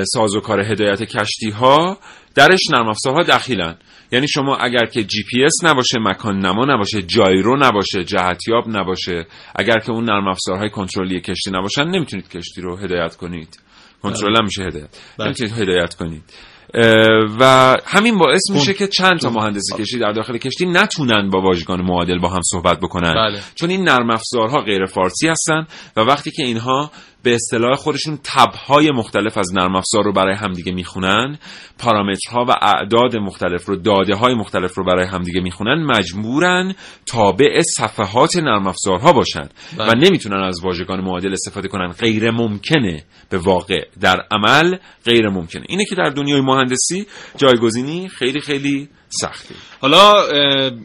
سازوکار هدایت کشتی ها درش نرم افزارها دخیلن یعنی شما اگر که جی پی اس نباشه مکان نما نباشه gyro نباشه جهتیاب نباشه اگر که اون نرم افزارهای کنترلی کشتی نباشن نمی‌تونید کشتی رو هدایت کنید. کنترل هم میشه هدایت.
بله.
نمی‌تونید هدایت کنید. و همین باعث میشه که چند تا مهندسی کشتی در داخل کشتی نتونن با واژگان معادل با هم صحبت بکنن.
بله.
چون این نرم افزارها غیر فارسی هستن و وقتی که اینها به اصطلاح خودشون تبهای مختلف از نرم افزار رو برای همدیگه می‌خونن پارامترها و اعداد مختلف رو داده های مختلف رو برای همدیگه می‌خونن مجبورن تابع صفحات نرم افزارها باشن
بله.
و نمی‌تونن از واژگان معادل استفاده کنن. غیر ممکنه به واقع. در عمل غیر ممکنه. اینه که در دنیای مهندسی جایگزینی خیلی خیلی سخته
حالا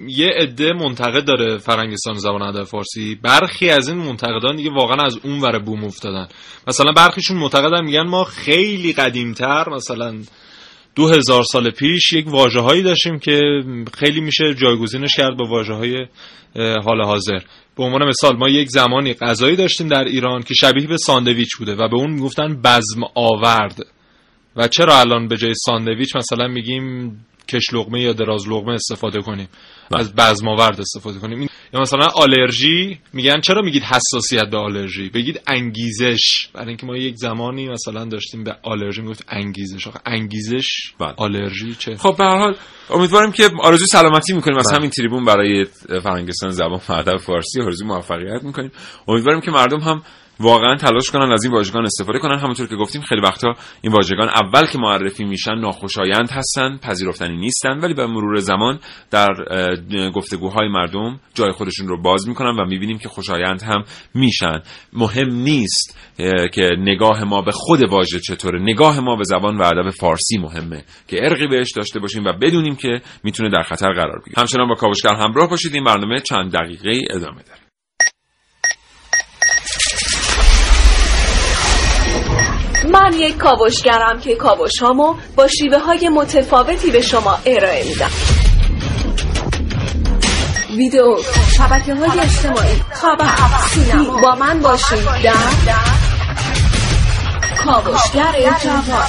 یه عده منتقد داره فرنگستان زبان ادب فارسی. برخی از این منتقدان دیگه واقعا از اون ور بوم افتادن. مثلا برخیشون معتقدن میگن ما خیلی قدیمتر مثلا دو هزار سال پیش یک واجه هایی داشتیم که خیلی میشه جایگزینش کرد با واجه های حال حاضر. به عنوان مثال ما یک زمانی غذایی داشتیم در ایران که شبیه به ساندویچ بوده و به اون می‌گفتن بزم آورد. و چرا الان به جای ساندویچ مثلا میگیم کش لقمه یا دراز لقمه استفاده کنیم. از بزماورد استفاده کنیم. یا مثلا آلرژی میگن چرا میگید حساسیت به آلرژی؟ بگید انگیزش. برای اینکه ما یک زمانی مثلا داشتیم به آلرژی می‌گفت انگیزش. آخه انگیزش آلرژی چه؟
خب به هر حال امیدواریم که آرزوی سلامتی می‌کنیم. از
بله.
همین تریبون برای فرهنگستان زبان و ادب فارسی آرزوی موفقیت می‌کنیم. امیدواریم که مردم هم واقعا تلاش کنن از این واژگان استفاده کنن. همونطور که گفتیم خیلی وقتا این واژگان اول که معرفی میشن ناخوشایند هستن پذیرفتنی نیستن ولی به مرور زمان در گفتگوهای مردم جای خودشون رو باز می‌کنن و می‌بینیم که خوشایند هم میشن. مهم نیست که نگاه ما به خود واژه چطوره. نگاه ما به زبان و ادب فارسی مهمه که ارقی بهش داشته باشیم و بدونیم که می‌تونه در خطر قرار بگیره. همچنان با کاوشگر همراه باشید. این برنامه چند دقیقه ادامه داره.
من یک کاوشگرم که کاوشهامو با شیوه های متفاوتی به شما ارائه میدم. ویدیو شبکه های اجتماعی. خبر سینما با من باشید. در کاوشگر جوان.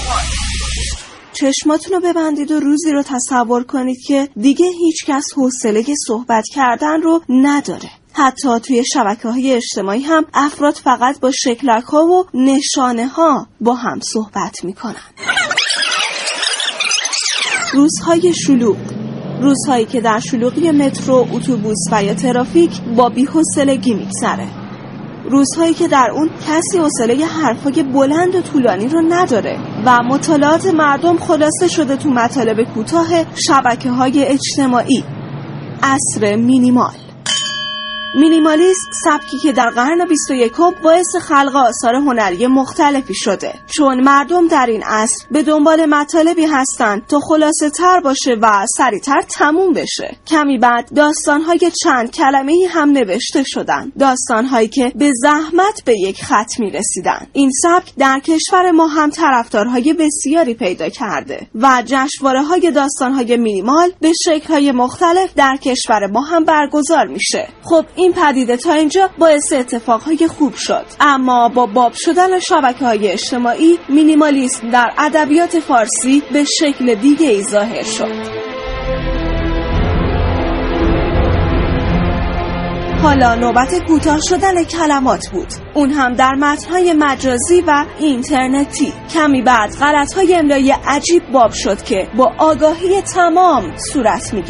چشماتون رو ببندید و روزی رو تصور کنید که دیگه هیچ کس حوصله صحبت کردن رو نداره. حتی توی شبکه های اجتماعی هم افراد فقط با شکلک ها و نشانه ها با هم صحبت می‌کنن. روزهای شلوغ روزهایی که در شلوغی مترو، اتوبوس و یا ترافیک با بی‌حوصلگی میگذره. روزهایی که در اون کسی حوصله حرفای بلند و طولانی رو نداره و مطالعات مردم خلاصه شده تو مطالب کوتاه شبکه های اجتماعی. عصر مینیمال. مینیمالیسم سبکی که در قرن 21 باعث خلق آثار هنری مختلفی شده. چون مردم در این عصر به دنبال مطالبی هستند تا خلاصه تر باشه و سریعتر تموم بشه. کمی بعد داستانهای چند کلمه هم نوشته شدن داستانهایی که به زحمت به یک خط می رسیدن این سبک در کشور ما هم طرفدارهای بسیاری پیدا کرده و جشنواره های داستانهای مینیمال به شکلهای مختلف در کشور ما هم برگزار میشه. خب این پدیده تا اینجا باعث اتفاقهای خوب شد. اما با باب شدن شبکه های اجتماعی مینیمالیسم در ادبیات فارسی به شکل دیگه ای ظاهر شد. حالا نوبت کوتاه شدن کلمات بود. اون هم در متنهای مجازی و اینترنتی. کمی بعد غلطهای املایی عجیب باب شد که با آگاهی تمام صورت می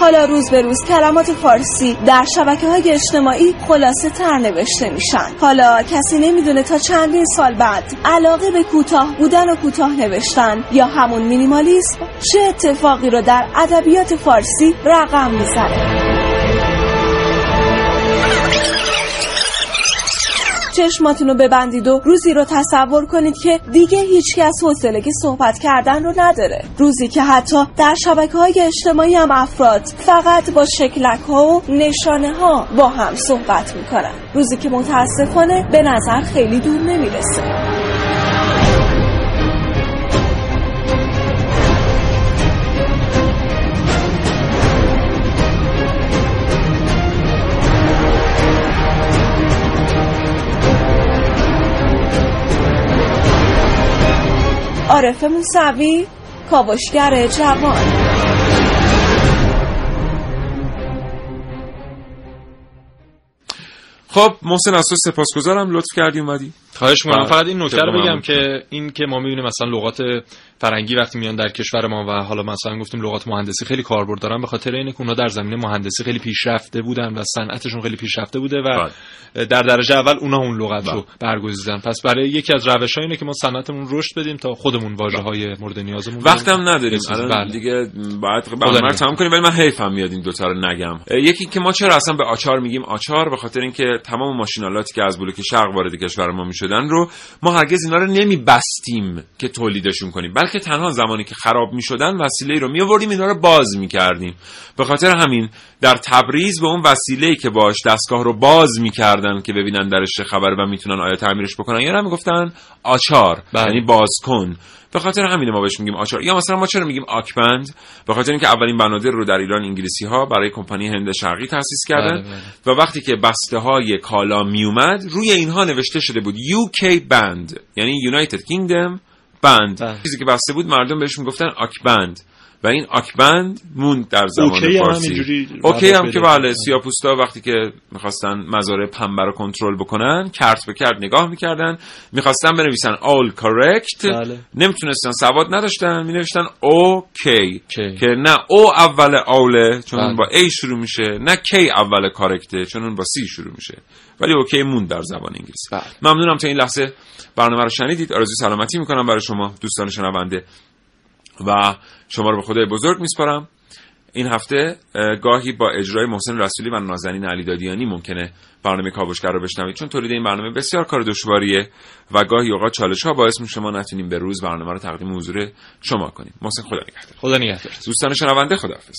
حالا روز به روز کلمات فارسی در شبکه های اجتماعی خلاصه تر نوشته میشن. حالا کسی نمی‌دونه تا چندین سال بعد علاقه به کوتاه بودن و کوتاه نوشتن یا همون مینیمالیسم چه اتفاقی رو در ادبیات فارسی رقم می‌زنه. چشماتون رو ببندید و روزی رو تصور کنید که دیگه هیچ کس حوصله که صحبت کردن رو نداره. روزی که حتی در شبکه های اجتماعی هم افراد فقط با شکلک ها و نشانه ها با هم صحبت می‌کنن. روزی که متاسفانه به نظر خیلی دور نمی‌رسه. عارف موسوی کاوشگر جوان.
خب محسن از تو سپاسگزارم. لطف کردی اومدی.
خواهش می‌کنم
بله.
فقط این نکته رو بگم. که این که ما می‌بینیم مثلا لغات فرنگی وقتی میان در کشور ما و حالا مثلا گفتیم لغات مهندسی خیلی کاربرد دارن به خاطر اینه که اونها در زمینه مهندسی خیلی پیشرفته بودن و صنعتشون خیلی پیشرفته بوده و در درجه اول اونها اون لغت رو برگزیدن پس برای یکی از روش اینه که ما صنعتمون رشد بدیم تا خودمون واژه های مورد نیازمون
وقتم نداریم. الان
بله.
دیگه
خدا
برنامه. تمام کنیم ولی من حیفم میاد این دوتا رو نگم یکی که ما چرا اصلا به آچار میگیم آچار به خاطر اینکه تمام ماشینالاتی که از بلوک شرق وارد کشور ما می‌شدن رو ما هرگز اینا رو نمیبستیم که تولیدشون کنیم. بلکه تنها زمانی که خراب می‌شدن وسیله رو میآوردیم اینا رو باز می‌کردیم. به خاطر همین در تبریز به اون وسیله که باش دستگاه رو باز می‌کردن که ببینن درش چه خبره و می‌تونن آیا تعمیرش بکنن. یا نه می‌گفتن آچار یعنی باز کن. به خاطر همین ما بهش میگیم آچار. یا مثلا ما چرا میگیم آکبند به خاطر اینکه اولین بنادر رو در ایران انگلیسی ها برای کمپانی هند شرقی تأسیس کردن
بله،
و وقتی که بسته های کالا میومد روی اینها نوشته شده بود UK بند یعنی United Kingdom بند چیزی که بسته بود مردم بهش می‌گفتن آکبند و این آکبند موند در زبان
OK هم
فارسی.
همینجوری
OK هم که بله سیاپوستا وقتی که می‌خواستن مزارع پنبه رو کنترل بکنن کرت به کرت نگاه می‌کردن می‌خواستن بنویسن all correct
بله.
نمی‌تونستن سواد نداشتن مینوشتن اوکی که نه او اول اوله چون
بله.
با A شروع میشه نه کی اول کارکته چون اون با C شروع میشه. ولی اوکی موند در زبان انگلیسی.
بله.
ممنونم تا این لحظه برنامه رو شنیدید. آرزوی سلامتی می‌کنم برای شما دوستان شنونده. و شما رو به خدای بزرگ میسپارم. این هفته اه، گاهی با اجرای محسن رسولی و نازنین علی دادیانی ممکنه برنامه کاوشگر رو بشنوید چون تولید این برنامه بسیار کار دشواریه و گاهی اوقات چالش ها باعث میشه ما نتونیم به روز برنامه رو تقدیم حضور شما کنیم. محسن خدا نگهدار.
خدا نگهدار.
دوستان شنونده خداحافظ.